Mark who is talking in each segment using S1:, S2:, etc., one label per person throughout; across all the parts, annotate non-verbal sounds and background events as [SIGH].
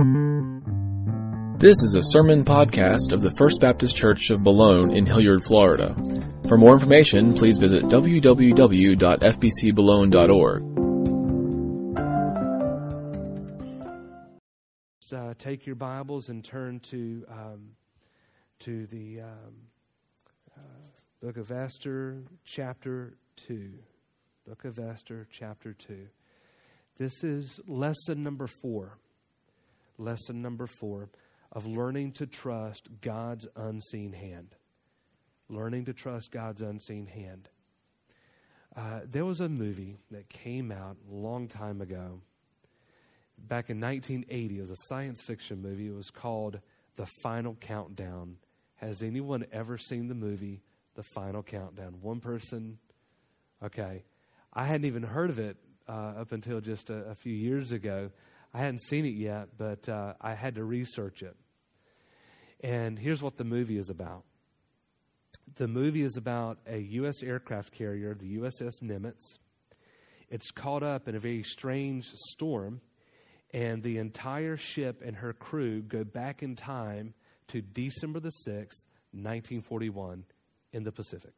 S1: This is a sermon podcast of the First Baptist Church of Boulogne in Hilliard, Florida. For more information, please visit www.fbcboulogne.org.
S2: Uh, take your Bibles and turn to um, to the um, uh, Book of Esther, chapter two. Book of Esther, chapter two. This is lesson number four. Lesson number four of learning to trust God's unseen hand. Learning to trust God's unseen hand. Uh, there was a movie that came out a long time ago. Back in 1980, it was a science fiction movie. It was called The Final Countdown. Has anyone ever seen the movie The Final Countdown? One person? Okay. I hadn't even heard of it uh, up until just a, a, few years ago. I hadn't seen it yet, but uh, I had to research it. And here's what the movie is about the movie is about a U.S. aircraft carrier, the USS Nimitz. It's caught up in a very strange storm, and the entire ship and her crew go back in time to December the 6th, 1941, in the Pacific.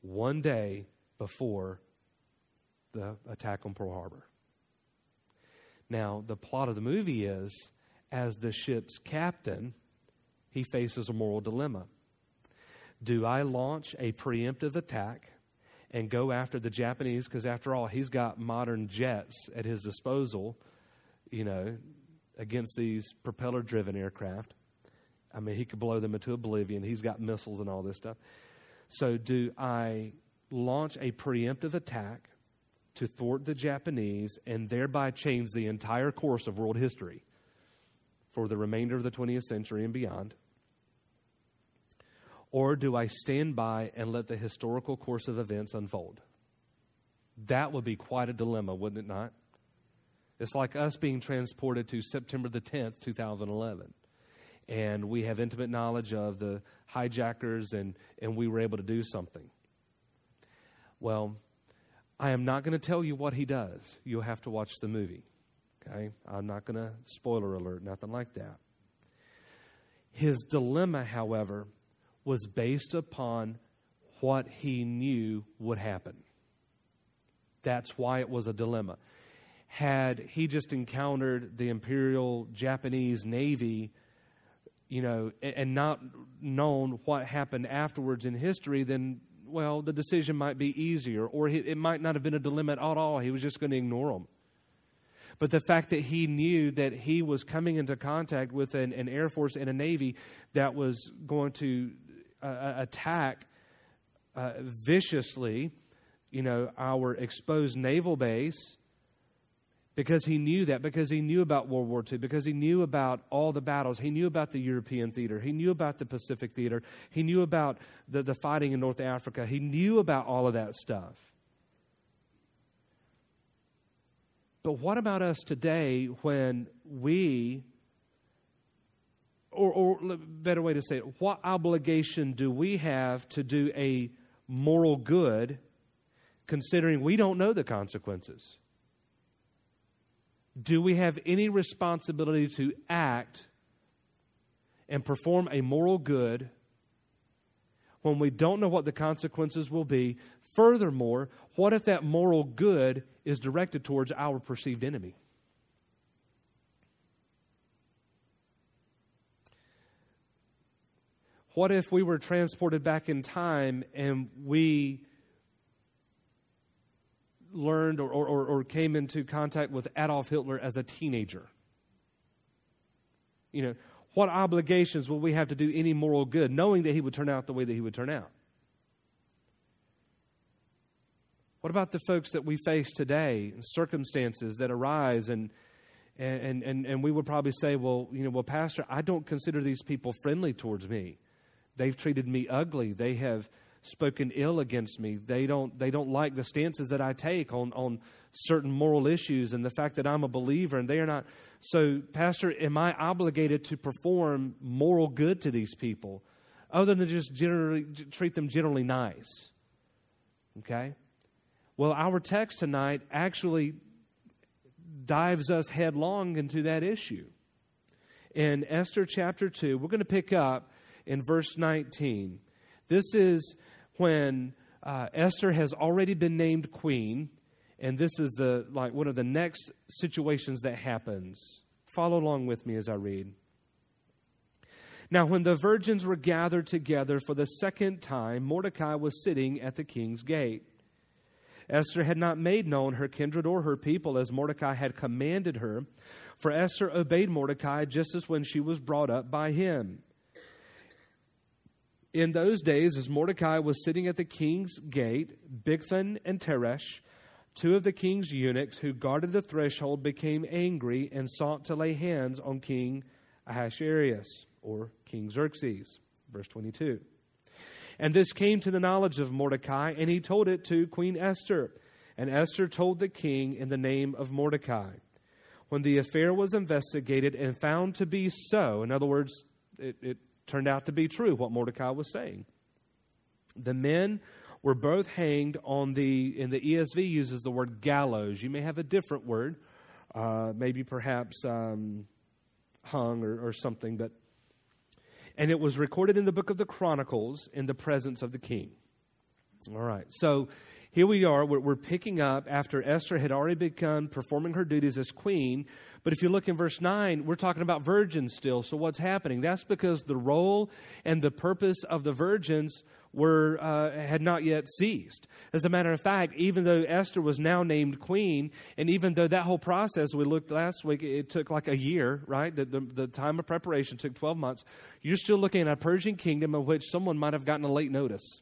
S2: One day before the attack on Pearl Harbor. Now, the plot of the movie is as the ship's captain, he faces a moral dilemma. Do I launch a preemptive attack and go after the Japanese? Because after all, he's got modern jets at his disposal, you know, against these propeller driven aircraft. I mean, he could blow them into oblivion. He's got missiles and all this stuff. So, do I launch a preemptive attack to thwart the Japanese and thereby change the entire course of world history for the remainder of the 20th century and beyond? Or do I stand by and let the historical course of events unfold? That would be quite a dilemma, wouldn't it not? It's like us being transported to September the 10th, 2011. And we have intimate knowledge of the hijackers, and, and we were able to do something. Well, I am not going to tell you what he does. You'll have to watch the movie. Okay? I'm not going to spoiler alert, nothing like that. His dilemma, however, was based upon what he knew would happen. That's why it was a dilemma. Had he just encountered the Imperial Japanese Navy, you know, and not known what happened afterwards in history, then well, the decision might be easier, or it might not have been a dilemma at all. He was just going to ignore them. But the fact that he knew that he was coming into contact with an, an Air Force and a Navy that was going to uh, uh attack uh, viciously, you know, our exposed naval base, because he knew that, because he knew about World War II, because he knew about all the battles. He knew about the European theater. He knew about the Pacific theater. He knew about the, the fighting in North Africa. He knew about all of that stuff. But what about us today when we, or, or better way to say it, what obligation do we have to do a moral good considering we don't know the consequences? Do we have any responsibility to act and perform a moral good when we don't know what the consequences will be? Furthermore, what if that moral good is directed towards our perceived enemy? What if we were transported back in time and we learned or, or, or came into contact with Adolf Hitler as a teenager? You know, what obligations will we have to do any moral good, knowing that he would turn out the way that he would turn out? What about the folks that we face today, circumstances that arise, and, and, and, and we would probably say, well, you know, well, Pastor, I don't consider these people friendly towards me. They've treated me ugly. They have spoken ill against me. They don't, they don't like the stances that I take on, on certain moral issues and the fact that I'm a believer and they are not. So, Pastor, am I obligated to perform moral good to these people other than just generally treat them generally nice? Okay? Well, our text tonight actually dives us headlong into that issue. In Esther chapter 2, we're going to pick up in verse 19. This is when uh, Esther has already been named queen, and this is the like one of the next situations that happens. Follow along with me as I read. Now, when the virgins were gathered together for the second time, Mordecai was sitting at the king's gate. Esther had not made known her kindred or her people as Mordecai had commanded her, for Esther obeyed Mordecai just as when she was brought up by him. In those days, as Mordecai was sitting at the king's gate, Bigthan and Teresh, two of the king's eunuchs who guarded the threshold, became angry and sought to lay hands on King Ahasuerus, or King Xerxes. Verse 22. And this came to the knowledge of Mordecai, and he told it to Queen Esther. And Esther told the king in the name of Mordecai. When the affair was investigated and found to be so, in other words, it, it turned out to be true what Mordecai was saying. The men were both hanged on the, in the ESV uses the word gallows. You may have a different word, uh, maybe perhaps um, hung or, or something, but and it was recorded in the book of the Chronicles in the presence of the king. All right, so here we are. We're, we're, picking up after Esther had already begun performing her duties as queen. But if you look in verse 9, we're talking about virgins still. So what's happening? That's because the role and the purpose of the virgins were uh, had not yet ceased. As a matter of fact, even though Esther was now named queen, and even though that whole process we looked last week, it took like a year, right? The, the, the time of preparation took 12 months. You're still looking at a Persian kingdom of which someone might have gotten a late notice.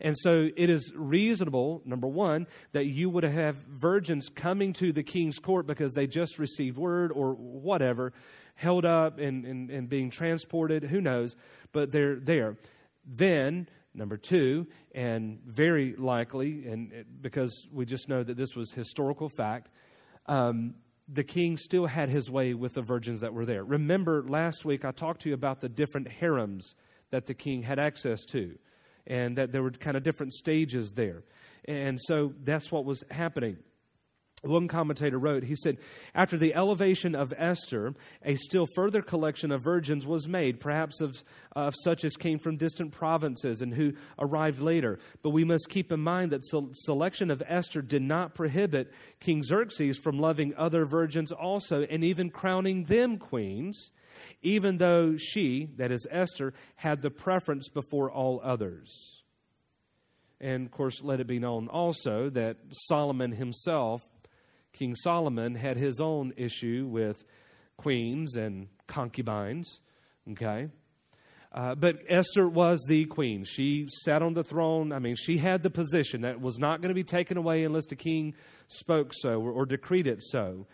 S2: And so it is reasonable, number one, that you would have virgins coming to the king's court because they just received word or whatever, held up and, and, and being transported, who knows, but they're there. Then, number two, and very likely, and because we just know that this was historical fact, um, the king still had his way with the virgins that were there. Remember, last week I talked to you about the different harems that the king had access to, and that there were kind of different stages there. And so that's what was happening. One commentator wrote, he said, After the elevation of Esther, a still further collection of virgins was made, perhaps of, of such as came from distant provinces and who arrived later. But we must keep in mind that the selection of Esther did not prohibit King Xerxes from loving other virgins also and even crowning them queens, even though she, that is Esther, had the preference before all others. And of course, let it be known also that Solomon himself King Solomon had his own issue with queens and concubines. Okay? Uh, but Esther was the queen. She sat on the throne. I mean, she had the position that was not going to be taken away unless the king spoke so or, or decreed it so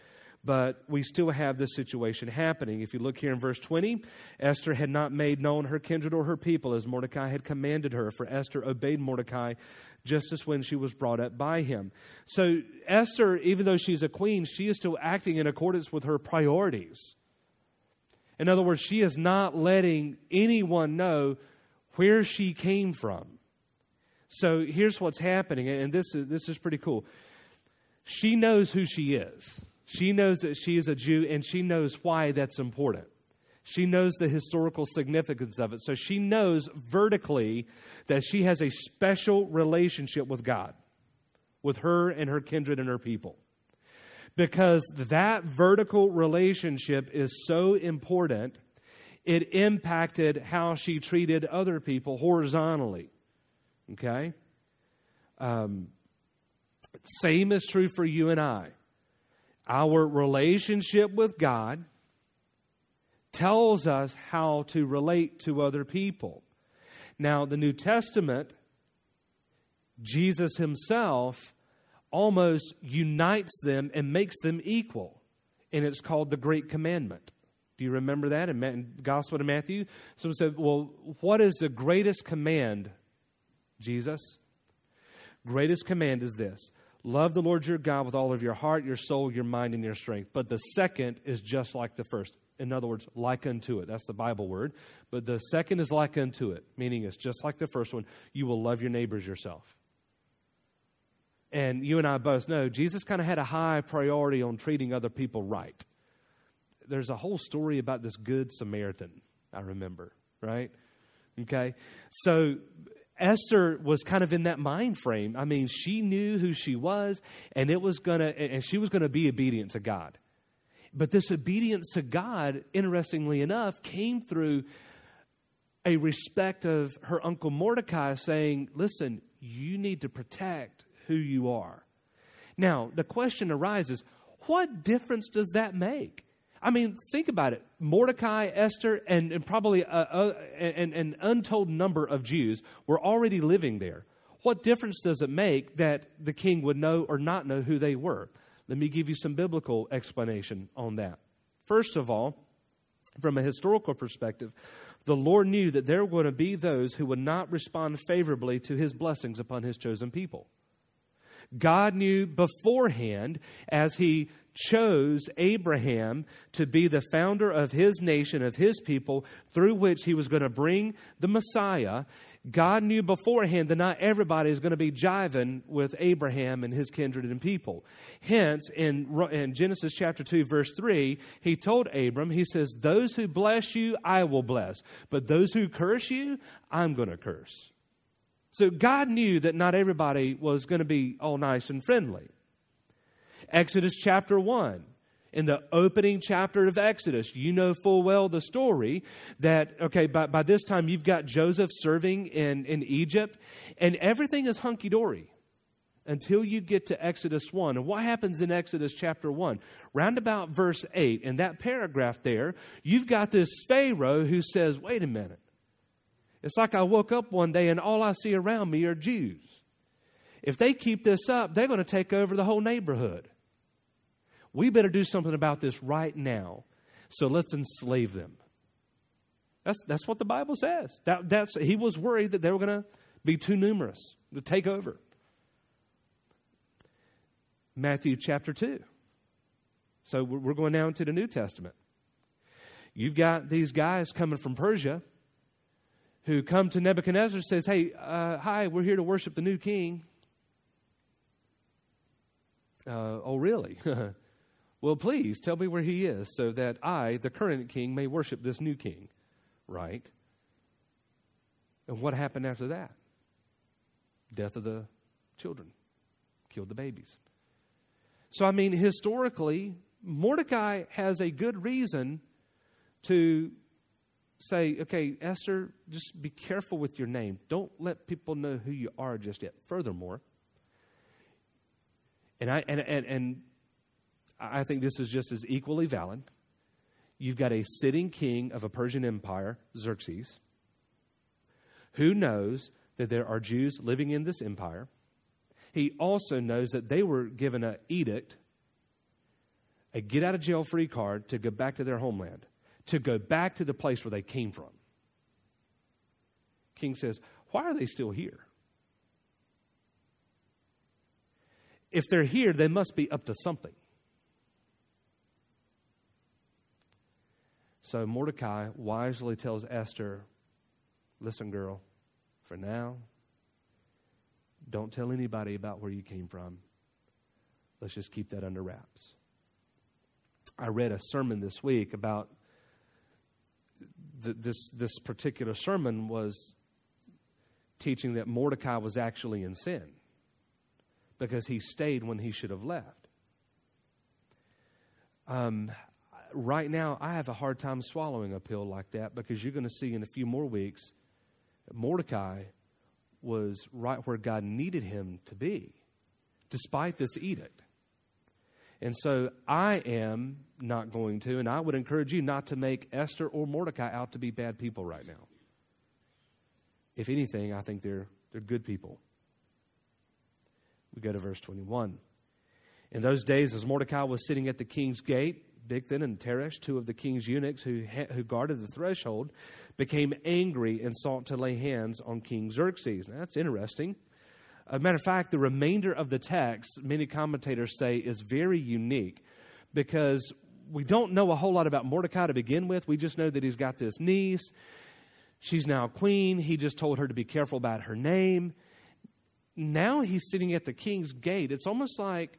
S2: but we still have this situation happening. If you look here in verse 20, Esther had not made known her kindred or her people as Mordecai had commanded her, for Esther obeyed Mordecai just as when she was brought up by him. So, Esther, even though she's a queen, she is still acting in accordance with her priorities. In other words, she is not letting anyone know where she came from. So, here's what's happening, and this is, this is pretty cool. She knows who she is she knows that she is a Jew and she knows why that's important. She knows the historical significance of it. So she knows vertically that she has a special relationship with God, with her and her kindred and her people. Because that vertical relationship is so important, it impacted how she treated other people horizontally. Okay? Um, same is true for you and I. Our relationship with God tells us how to relate to other people. Now, the New Testament, Jesus himself almost unites them and makes them equal. And it's called the Great Commandment. Do you remember that in the Gospel of Matthew? Someone said, Well, what is the greatest command, Jesus? Greatest command is this Love the Lord your God with all of your heart, your soul, your mind, and your strength. But the second is just like the first. In other words, like unto it. That's the Bible word. But the second is like unto it, meaning it's just like the first one. You will love your neighbors yourself. And you and I both know Jesus kind of had a high priority on treating other people right. There's a whole story about this good Samaritan, I remember, right? Okay. So Esther was kind of in that mind frame. I mean, she knew who she was, and it was gonna, and she was gonna be obedient to God. But this obedience to God, interestingly enough, came through a respect of her uncle Mordecai saying, Listen, you need to protect who you are. Now, the question arises what difference does that make? I mean, think about it. Mordecai, Esther, and, and probably an, an untold number of Jews were already living there. What difference does it make that the king would know or not know who they were? Let me give you some biblical explanation on that. First of all, from a historical perspective, the Lord knew that there were going to be those who would not respond favorably to his blessings upon his chosen people. God knew beforehand as he chose Abraham to be the founder of his nation, of his people, through which he was going to bring the Messiah. God knew beforehand that not everybody is going to be jiving with Abraham and his kindred and people. Hence, in, in Genesis chapter 2, verse 3, he told Abram, he says, Those who bless you, I will bless. But those who curse you, I'm going to curse. So God knew that not everybody was going to be all nice and friendly. Exodus chapter 1 in the opening chapter of Exodus. You know full well the story that, okay, by, by this time you've got Joseph serving in, in Egypt, and everything is hunky dory until you get to Exodus 1. And what happens in Exodus chapter 1? Round about verse 8, in that paragraph there, you've got this Pharaoh who says, wait a minute. It's like I woke up one day and all I see around me are Jews. If they keep this up, they're going to take over the whole neighborhood. We better do something about this right now. So let's enslave them. That's, that's what the Bible says. That, that's, he was worried that they were going to be too numerous to take over. Matthew chapter 2. So we're going now into the New Testament. You've got these guys coming from Persia who come to Nebuchadnezzar says, Hey, uh, hi, we're here to worship the new king. Uh, oh, really? [LAUGHS] Well, please tell me where he is so that I, the current king, may worship this new king. Right? And what happened after that? Death of the children, killed the babies. So, I mean, historically, Mordecai has a good reason to say, okay, Esther, just be careful with your name. Don't let people know who you are just yet. Furthermore, and I and and, and I think this is just as equally valid. You've got a sitting king of a Persian empire, Xerxes, who knows that there are Jews living in this empire. He also knows that they were given an edict, a get out of jail free card to go back to their homeland, to go back to the place where they came from. King says, Why are they still here? If they're here, they must be up to something. So Mordecai wisely tells Esther, Listen, girl, for now, don't tell anybody about where you came from. Let's just keep that under wraps. I read a sermon this week about th- this, this particular sermon was teaching that Mordecai was actually in sin because he stayed when he should have left. Um, right now, I have a hard time swallowing a pill like that because you're going to see in a few more weeks Mordecai was right where God needed him to be, despite this edict. And so I am not going to, and I would encourage you not to make Esther or Mordecai out to be bad people right now. If anything, I think they're, they're good people. We go to verse 21. In those days, as Mordecai was sitting at the king's gate, Bigthan and Teresh, two of the king's eunuchs who, who guarded the threshold, became angry and sought to lay hands on King Xerxes. Now, that's interesting. A matter of fact, the remainder of the text, many commentators say, is very unique because we don't know a whole lot about Mordecai to begin with. We just know that he's got this niece. She's now queen. He just told her to be careful about her name. now he's sitting at the king's gate. It's almost like,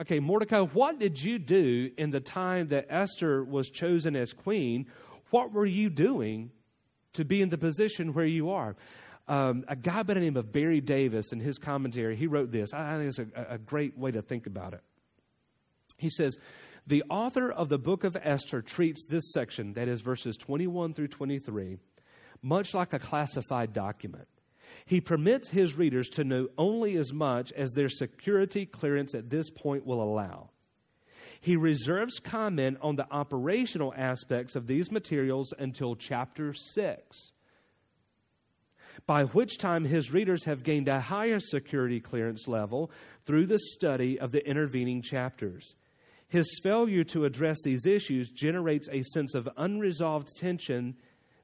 S2: okay, Mordecai, what did you do in the time that Esther was chosen as queen? What were you doing to be in the position where you are? Um, a guy by the name of Barry Davis, in his commentary, he wrote this. I think it's a, a great way to think about it. He says, The author of the book of Esther treats this section, that is verses 21 through 23, much like a classified document. He permits his readers to know only as much as their security clearance at this point will allow. He reserves comment on the operational aspects of these materials until chapter 6 by which time his readers have gained a higher security clearance level through the study of the intervening chapters. His failure to address these issues generates a sense of unresolved tension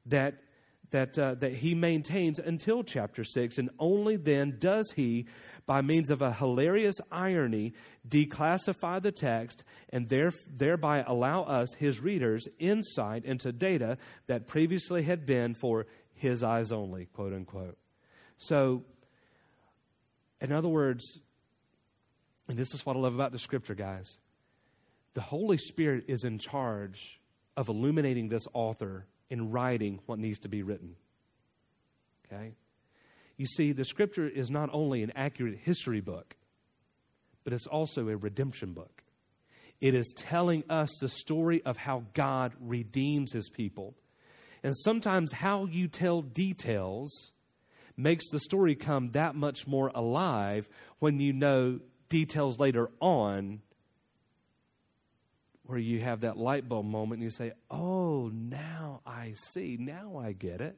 S2: that, that, uh, that he maintains until chapter 6, and only then does he, by means of a hilarious irony, declassify the text and there, thereby allow us, his readers, insight into data that previously had been for his eyes only, quote unquote. So, in other words, and this is what I love about the scripture, guys, the Holy Spirit is in charge of illuminating this author in writing what needs to be written. Okay? You see, the scripture is not only an accurate history book, but it's also a redemption book. It is telling us the story of how God redeems his people and sometimes how you tell details makes the story come that much more alive when you know details later on where you have that light bulb moment and you say, Oh, now I see. Now I get it.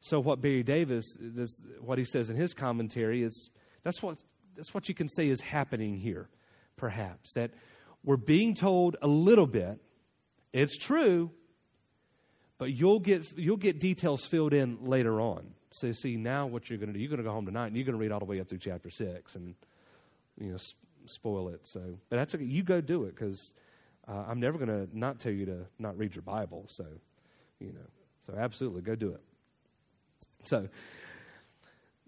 S2: So what Barry Davis, this, what he says in his commentary is that's what that's what you can say is happening here, perhaps. That we're being told a little bit. It's true, but you'll get, you'll get details filled in later on. So, see, now what you're going to do, you're going to go home tonight and you're going to read all the way up through chapter 6 and, you know, spoil it. So, but that's okay. You go do it because uh, I'm never going to not tell you to not read your Bible. So, you know, so absolutely go do it. So,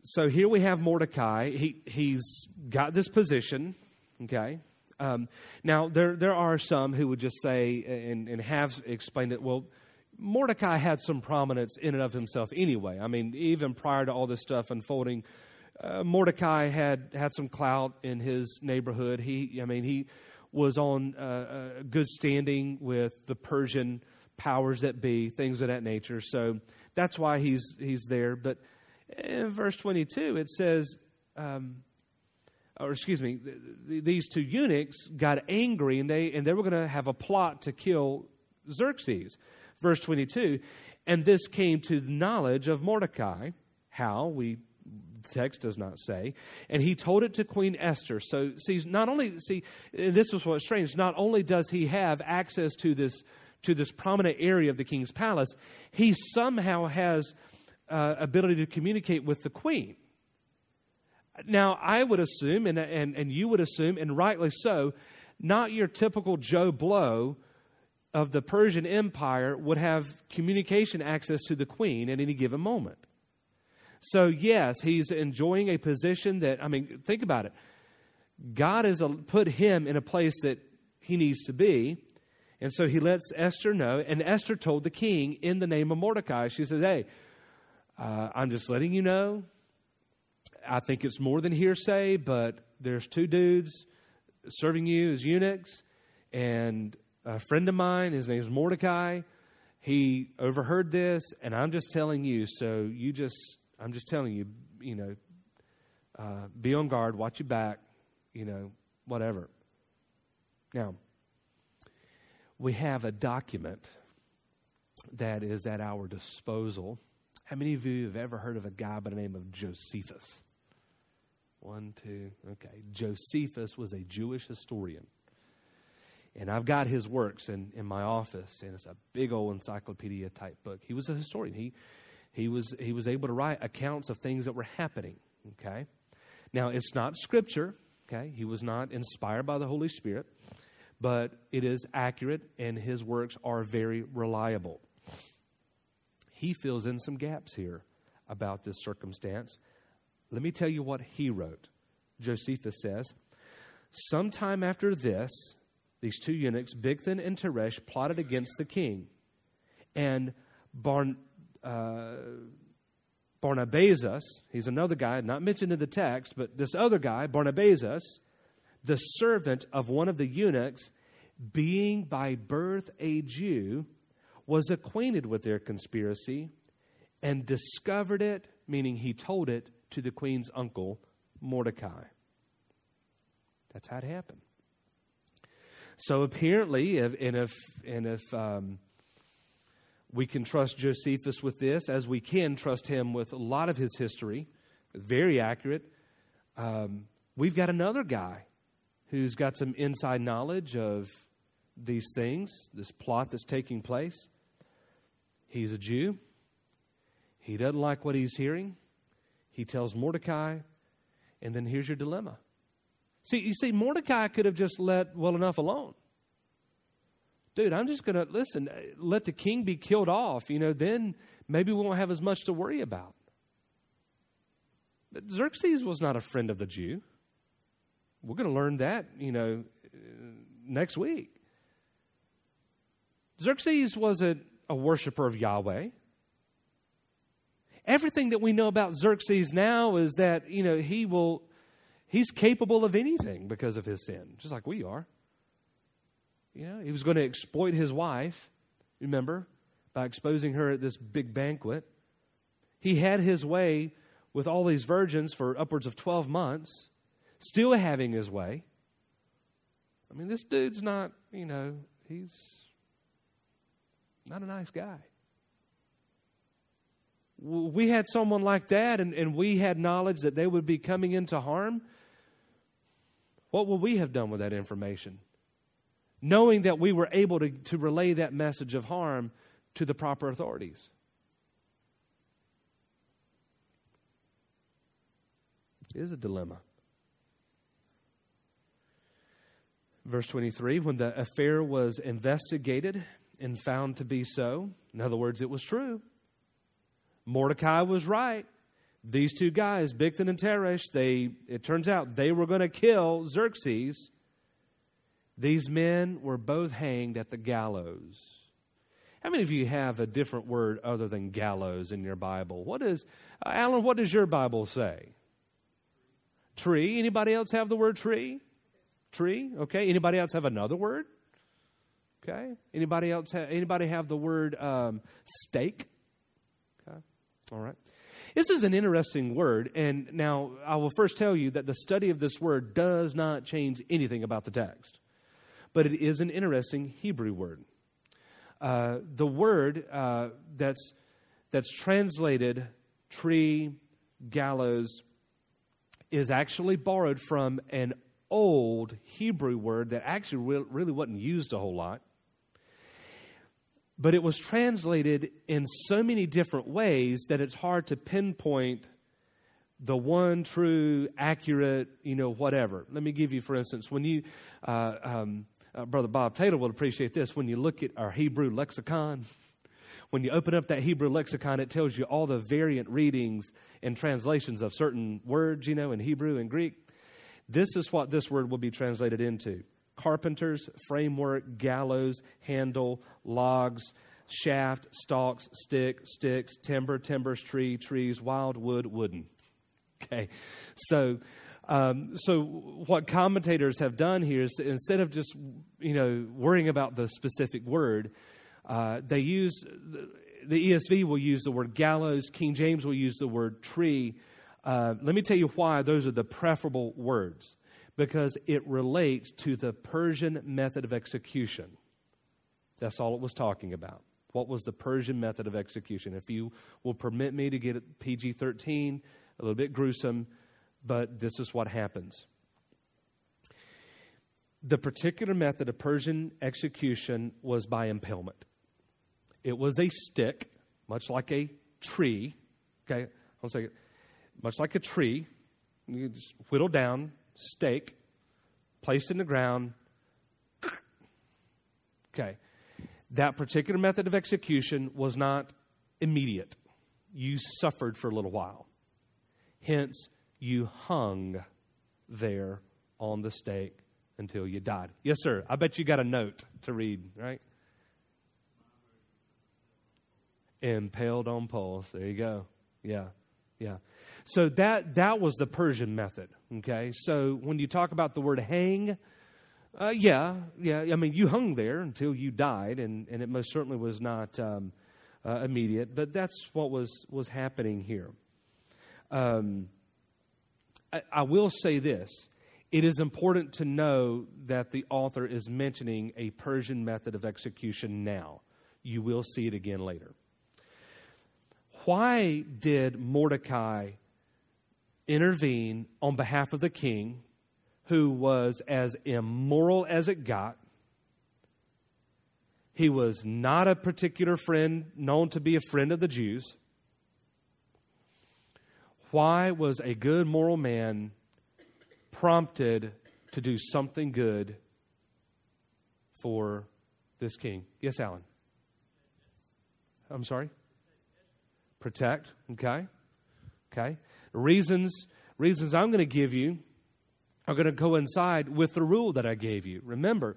S2: so here we have Mordecai. He, he's got this position, okay? Um, now, there, there are some who would just say and, and have explained it, well, Mordecai had some prominence in and of himself anyway. I mean, even prior to all this stuff unfolding, uh, Mordecai had had some clout in his neighborhood. He, I mean, he was on uh, a good standing with the Persian powers that be, things of that nature. So that's why he's he's there. But in verse twenty-two, it says. Um, or excuse me, th- th- these two eunuchs got angry and they and they were going to have a plot to kill Xerxes. Verse 22 And this came to the knowledge of Mordecai. How? We text does not say. And he told it to Queen Esther. So, see, not only, see, this was what's strange, not only does he have access to this, to this prominent area of the king's palace, he somehow has uh, ability to communicate with the queen. Now, I would assume, and, and, and you would assume, and rightly so, not your typical Joe Blow of the Persian Empire would have communication access to the queen at any given moment. So, yes, he's enjoying a position that, I mean, think about it. God has put him in a place that he needs to be. And so he lets Esther know, and Esther told the king in the name of Mordecai, she says, Hey, uh, I'm just letting you know. I think it's more than hearsay, but there's two dudes serving you as eunuchs, and a friend of mine, his name is Mordecai. He overheard this, and I'm just telling you. So you just, I'm just telling you, you know, uh, be on guard, watch your back, you know, whatever. Now, we have a document that is at our disposal. How many of you have ever heard of a guy by the name of Josephus? One, two, okay. Josephus was a Jewish historian. And I've got his works in, in my office, and it's a big old encyclopedia type book. He was a historian. He, he, was, he was able to write accounts of things that were happening. Okay? Now, it's not scripture. Okay? He was not inspired by the Holy Spirit, but it is accurate, and his works are very reliable. He fills in some gaps here about this circumstance. Let me tell you what he wrote. Josephus says, Sometime after this, these two eunuchs, Bigthan and Teresh, plotted against the king. And Barn, uh, Barnabazus, he's another guy, not mentioned in the text, but this other guy, Barnabazus, the servant of one of the eunuchs, being by birth a Jew, was acquainted with their conspiracy and discovered it, meaning he told it to the queen's uncle, Mordecai. That's how it happened. So apparently, if, and if, and if um, we can trust Josephus with this, as we can trust him with a lot of his history, very accurate, um, we've got another guy who's got some inside knowledge of these things, this plot that's taking place. He's a Jew. He doesn't like what he's hearing. He tells Mordecai, and then here's your dilemma. See, you see, Mordecai could have just let well enough alone. Dude, I'm just going to, listen, uh, let the king be killed off. You know, then maybe we won't have as much to worry about. But Xerxes was not a friend of the Jew. We're going to learn that, you know, uh, next week. Xerxes wasn't a worshiper of Yahweh. Everything that we know about Xerxes now is that, you know, he will he's capable of anything because of his sin, just like we are. You know, he was going to exploit his wife, remember, by exposing her at this big banquet. He had his way with all these virgins for upwards of 12 months, still having his way. I mean, this dude's not, you know, he's not a nice guy. We had someone like that, and, and we had knowledge that they would be coming into harm. What would we have done with that information? Knowing that we were able to, to relay that message of harm to the proper authorities. It is a dilemma. Verse 23 When the affair was investigated and found to be so, in other words, it was true, Mordecai was right. These two guys, Bigthan and Teresh, they it turns out they were going to kill Xerxes. These men were both hanged at the gallows. How many of you have a different word other than gallows in your Bible? What is uh, Alan? What does your Bible say? Tree. Anybody else have the word tree? Tree. Okay. Anybody else have another word? Okay. Anybody else? Ha- anybody have the word um, stake? Okay. All right. This is an interesting word, and now I will first tell you that the study of this word does not change anything about the text, but it is an interesting Hebrew word. Uh, the word uh, that's that's translated tree, gallows, is actually borrowed from an old Hebrew word that actually really wasn't used a whole lot but it was translated in so many different ways that it's hard to pinpoint the one true, accurate, you know, whatever. Let me give you, for instance, when you, uh, um, uh, Brother Bob Taylor will appreciate this, when you look at our Hebrew lexicon, when you open up that Hebrew lexicon, it tells you all the variant readings and translations of certain words, you know, in Hebrew and Greek. This is what this word will be translated into carpenters, framework, gallows, handle, logs, shaft, stalks, stick, sticks, timber, timbers, tree, trees, wild wood, wooden. Okay, so um, so what commentators have done here is instead of just you know worrying about the specific word, uh, they use the, the, ESV will use the word gallows. King James will use the word tree. Uh, let me tell you why those are the preferable words because it relates to the Persian method of execution. That's all it was talking about. What was the Persian method of execution? If you will permit me to get PG 13, a little bit gruesome, but this is what happens. The particular method of Persian execution was by impalement. It was a stick, much like a tree. Okay, I'll say it. Much like a tree, you just whittle down, stake, placed in the ground. Okay. That particular method of execution was not immediate. You suffered for a little while. Hence, you hung there on the stake until you died. Yes, sir. I bet you got a note to read, right? Impaled on poles. There you go. Yeah. Yeah. So that that was the Persian method. Okay. So when you talk about the word hang, uh, yeah, yeah. I mean, you hung there until you died, and, and it most certainly was not um, uh, immediate. But that's what was was happening here. Um, I, I will say this: it is important to know that the author is mentioning a Persian method of execution now. You will see it again later. Why did Mordecai intervene on behalf of the king, who was as immoral as it got? He was not a particular friend known to be a friend of the Jews. Why was a good moral man prompted to do something good for this king. Yes, Alan. I'm sorry? Protect, okay? Okay. Reasons reasons I'm going to give you are going to coincide with the rule that I gave you. Remember,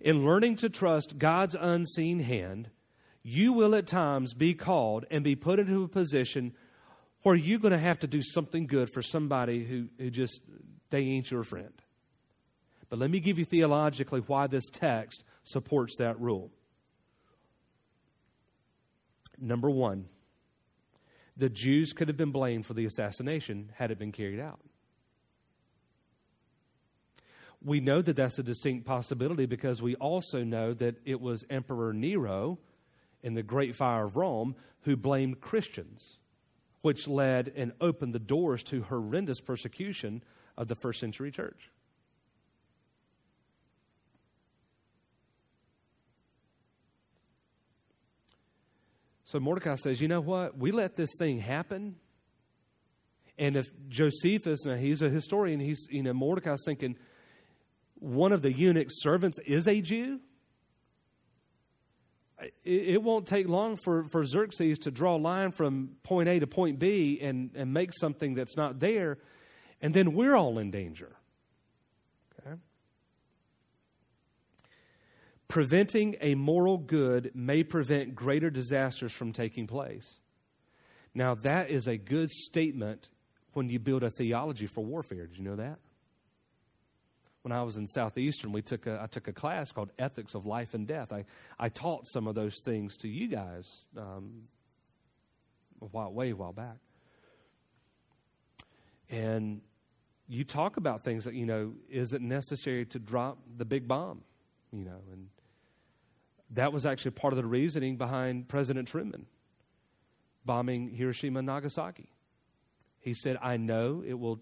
S2: in learning to trust God's unseen hand, you will at times be called and be put into a position where you're going to have to do something good for somebody who, who just they ain't your friend. But let me give you theologically why this text supports that rule. Number one, the Jews could have been blamed for the assassination had it been carried out. We know that that's a distinct possibility because we also know that it was Emperor Nero in the Great Fire of Rome who blamed Christians, which led and opened the doors to horrendous persecution of the first century church. So Mordecai says, You know what? We let this thing happen. And if Josephus, now he's a historian, he's, you know, Mordecai's thinking one of the eunuch's servants is a Jew. It, won't take long for, for Xerxes to draw a line from point A to point B and, and make something that's not there and then we're all in danger. Preventing a moral good may prevent greater disasters from taking place. Now, that is a good statement when you build a theology for warfare. Did you know that? When I was in Southeastern, we took a, I took a class called Ethics of Life and Death. I, I taught some of those things to you guys um, a while, way a while back. And you talk about things that, you know, is it necessary to drop the big bomb? You know, and that was actually part of the reasoning behind President Truman bombing Hiroshima and Nagasaki. He said, I know it will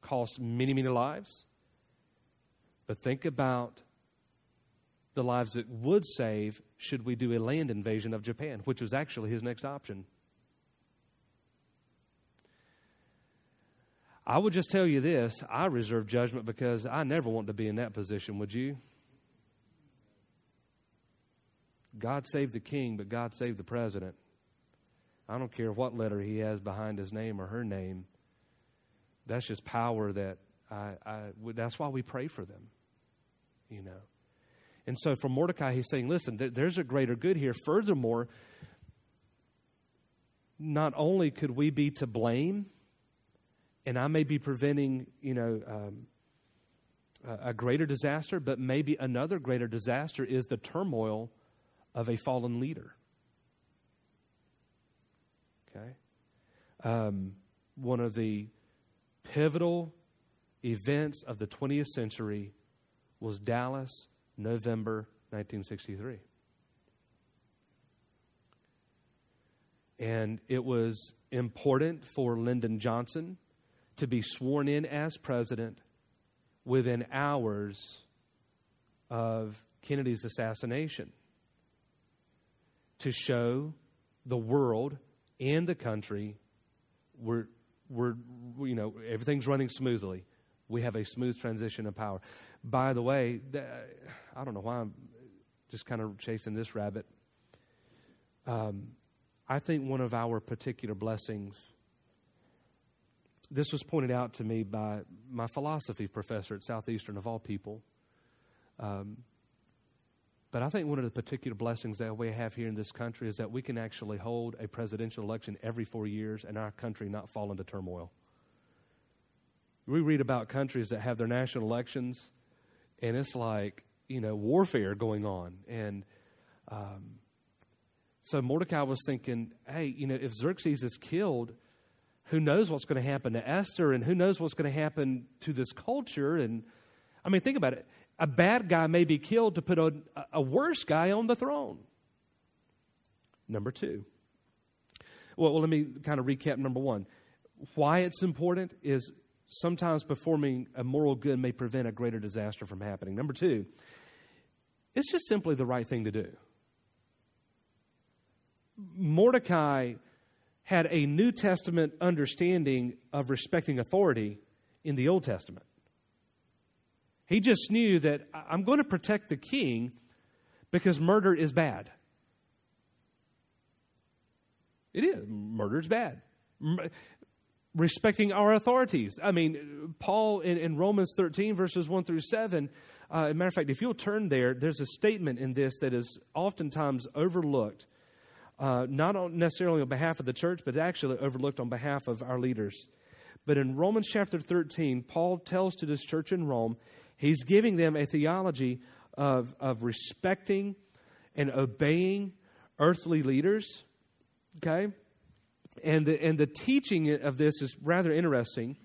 S2: cost many, many lives, but think about the lives it would save should we do a land invasion of Japan, which was actually his next option. I would just tell you this I reserve judgment because I never want to be in that position, would you? God saved the king, but God saved the president. I don't care what letter he has behind his name or her name. That's just power that I, I that's why we pray for them, you know. And so for Mordecai, he's saying, listen, there's a greater good here. Furthermore, not only could we be to blame, and I may be preventing, you know, um, a greater disaster, but maybe another greater disaster is the turmoil of a fallen leader. Okay? Um, one of the pivotal events of the 20th century was Dallas, November 1963. And it was important for Lyndon Johnson to be sworn in as president within hours of Kennedy's assassination to show the world and the country we're, we're, you know, everything's running smoothly. We have a smooth transition of power. By the way, I don't know why I'm just kind of chasing this rabbit. Um, I think one of our particular blessings this was pointed out to me by my philosophy professor at Southeastern, of all people. Um, but I think one of the particular blessings that we have here in this country is that we can actually hold a presidential election every four years and our country not fall into turmoil. We read about countries that have their national elections, and it's like, you know, warfare going on. And um, so Mordecai was thinking, hey, you know, if Xerxes is killed, who knows what's going to happen to Esther and who knows what's going to happen to this culture? And I mean, think about it. A bad guy may be killed to put a, a worse guy on the throne. Number two. Well, well, let me kind of recap number one. Why it's important is sometimes performing a moral good may prevent a greater disaster from happening. Number two, it's just simply the right thing to do. Mordecai had a New Testament understanding of respecting authority in the Old Testament. He just knew that I'm going to protect the king because murder is bad. It is. Murder is bad. Respecting our authorities. I mean, Paul in, in Romans 13, verses 1 through 7, uh, matter of fact, if you'll turn there, there's a statement in this that is oftentimes overlooked uh, not necessarily on behalf of the church, but actually overlooked on behalf of our leaders. But in Romans chapter 13, Paul tells to this church in Rome, he's giving them a theology of, of respecting and obeying earthly leaders. Okay? And the, and the teaching of this is rather interesting.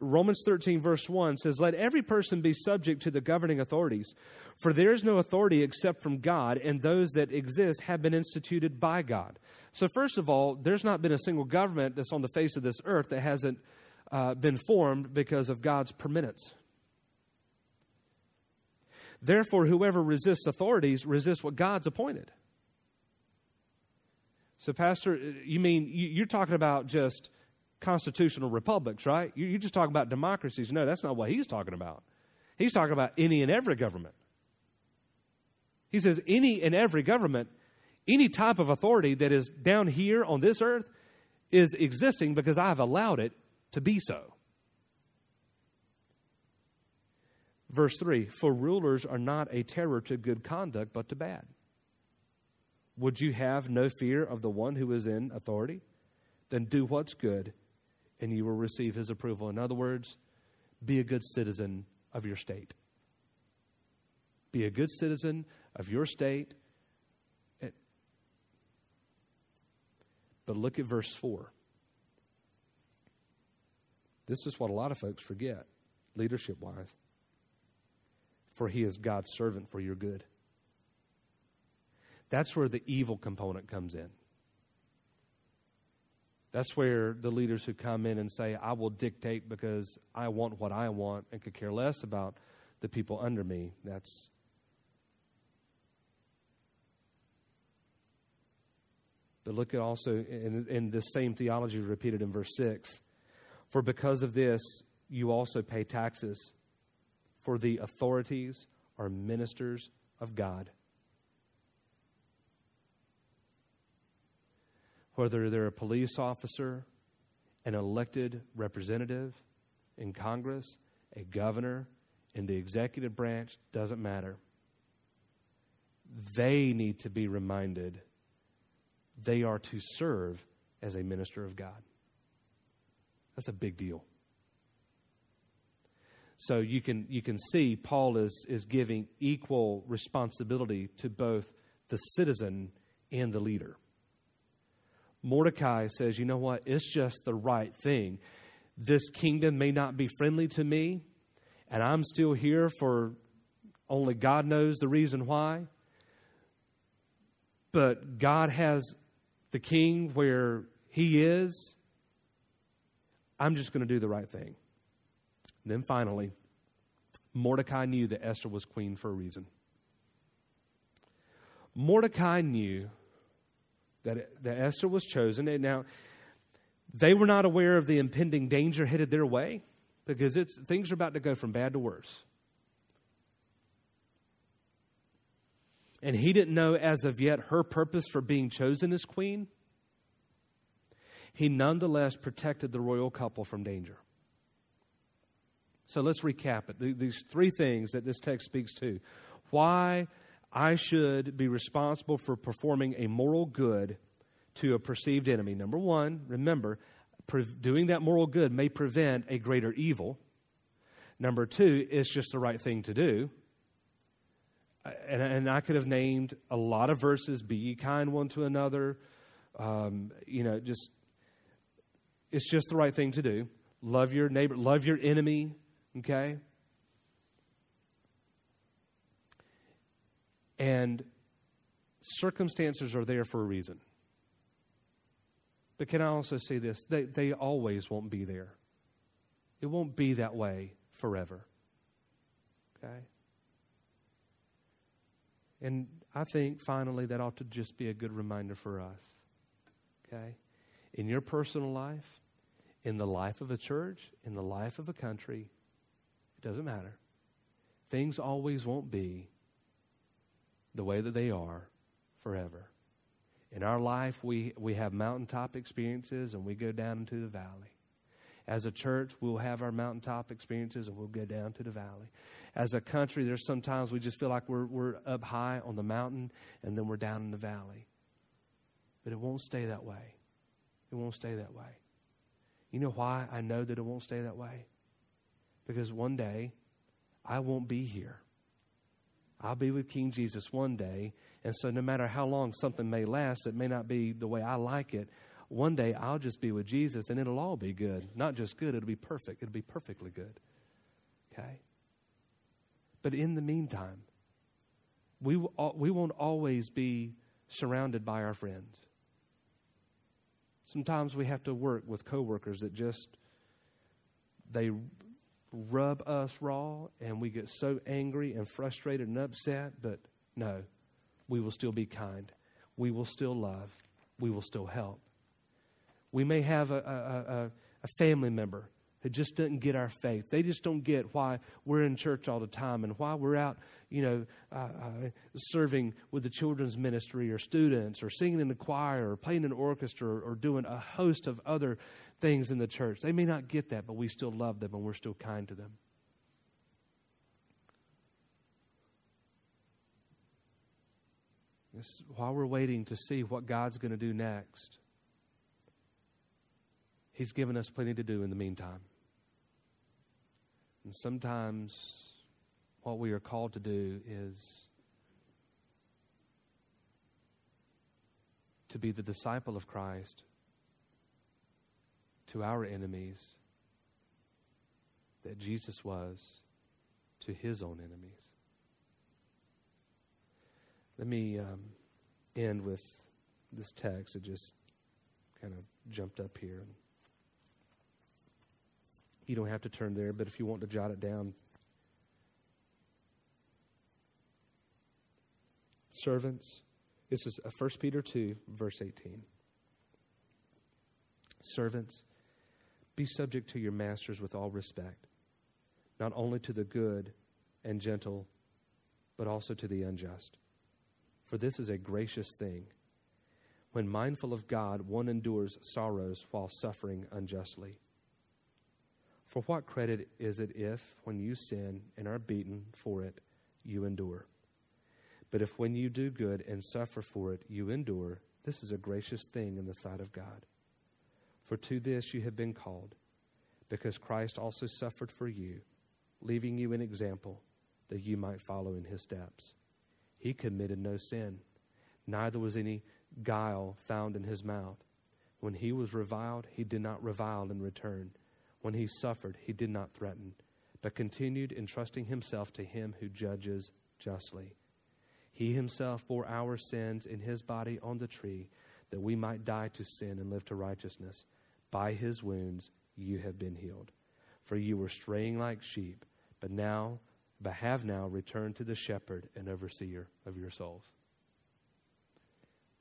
S2: Romans 13, verse 1 says, Let every person be subject to the governing authorities, for there is no authority except from God, and those that exist have been instituted by God. So, first of all, there's not been a single government that's on the face of this earth that hasn't uh, been formed because of God's permittance. Therefore, whoever resists authorities resists what God's appointed. So, Pastor, uh, you mean you're talking about just constitutional republics, right? You're just talking about democracies. No, that's not what he's talking about. He's talking about any and every government. He says any and every government, any type of authority that is down here on this earth is existing because I have allowed it to be so. Verse 3 For rulers are not a terror to good conduct, but to bad. Would you have no fear of the one who is in authority? Then do what's good and you will receive his approval. In other words, be a good citizen of your state. Be a good citizen of your state. But look at verse 4. This is what a lot of folks forget, leadership wise. For he is God's servant for your good. That's where the evil component comes in. That's where the leaders who come in and say, I will dictate because I want what I want and could care less about the people under me. That's But look at also in, in this same theology repeated in verse 6 For because of this, you also pay taxes, for the authorities are ministers of God. whether they're a police officer, an elected representative in Congress, a governor, in the executive branch, doesn't matter. They need to be reminded they are to serve as a minister of God. That's a big deal. So you can you can see Paul is is giving equal responsibility to both the citizen and the leader. Mordecai says, you know what? It's just the right thing. This kingdom may not be friendly to me, and I'm still here for only God knows the reason why. But God has the king where he is. I'm just going to do the right thing. And then finally, Mordecai knew that Esther was queen for a reason. Mordecai knew that, that Esther was chosen. And now, they were not aware of the impending danger headed their way because it's, things are about to go from bad to worse. And he didn't know as of yet her purpose for being chosen as queen. he nonetheless protected the royal couple from danger. So let's recap it. These three things that this text speaks to. Why I should be responsible for performing a moral good to a perceived enemy. Number one, remember, doing that moral good may prevent a greater evil. Number two, it's just the right thing to do. And, and I could have named a lot of verses be ye kind one to another. Um, you know, just, it's just the right thing to do. Love your neighbor, love your enemy, okay? And circumstances are there for a reason. But can I also say this? They, they always won't be there. It won't be that way forever. Okay? And I think finally that ought to just be a good reminder for us. Okay? In your personal life, in the life of a church, in the life of a country, doesn't matter. Things always won't be the way that they are forever. In our life, we, we have mountaintop experiences and we go down into the valley. As a church, we'll have our mountaintop experiences and we'll go down to the valley. As a country, there's sometimes we just feel like we're, we're up high on the mountain and then we're down in the valley. But it won't stay that way. It won't stay that way. You know why I know that it won't stay that way? Because one day I won't be here. I'll be with King Jesus one day. And so, no matter how long something may last, it may not be the way I like it. One day I'll just be with Jesus and it'll all be good. Not just good, it'll be perfect. It'll be perfectly good. Okay? But in the meantime, we, we won't always be surrounded by our friends. Sometimes we have to work with coworkers that just they rub us raw and we get so angry and frustrated and upset, but no, we will still be kind. We will still love. We will still help. We may have a, a, a, a family member who just doesn't get our faith. They just don't get why we're in church all the time and why we're out, you know, uh, uh, serving with the children's ministry or students or singing in the choir or playing in an orchestra or, or doing a host of other things in the church. They may not get that, but we still love them and we're still kind to them. This, while we're waiting to see what God's going to do next, He's given us plenty to do in the meantime. And sometimes what we are called to do is to be the disciple of Christ to our enemies that Jesus was to his own enemies. Let me um, end with this text that just kind of jumped up here. You don't have to turn there, but if you want to jot it down. Servants, this is 1 uh, Peter 2, verse 18. Servants, be subject to your masters with all respect, not only to the good and gentle, but also to the unjust. For this is a gracious thing. When mindful of God, one endures sorrows while suffering unjustly. For what credit is it if, when you sin and are beaten for it, you endure? But if when you do good and suffer for it, you endure, this is a gracious thing in the sight of God. For to this you have been called, because Christ also suffered for you, leaving you an example that you might follow in his steps. He committed no sin, neither was any guile found in his mouth. When he was reviled, he did not revile in return. When he suffered, he did not threaten, but continued entrusting himself to him who judges justly. He himself bore our sins in his body on the tree, that we might die to sin and live to righteousness. By his wounds you have been healed. For you were straying like sheep, but now, but have now returned to the shepherd and overseer of your souls.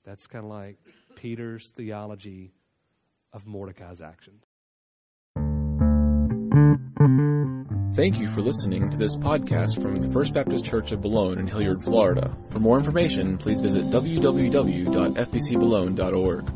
S2: That's kind of like Peter's theology of Mordecai's actions.
S1: Thank you for listening to this podcast from the First Baptist Church of Boulogne in Hilliard, Florida. For more information, please visit www.fbcboulogne.org.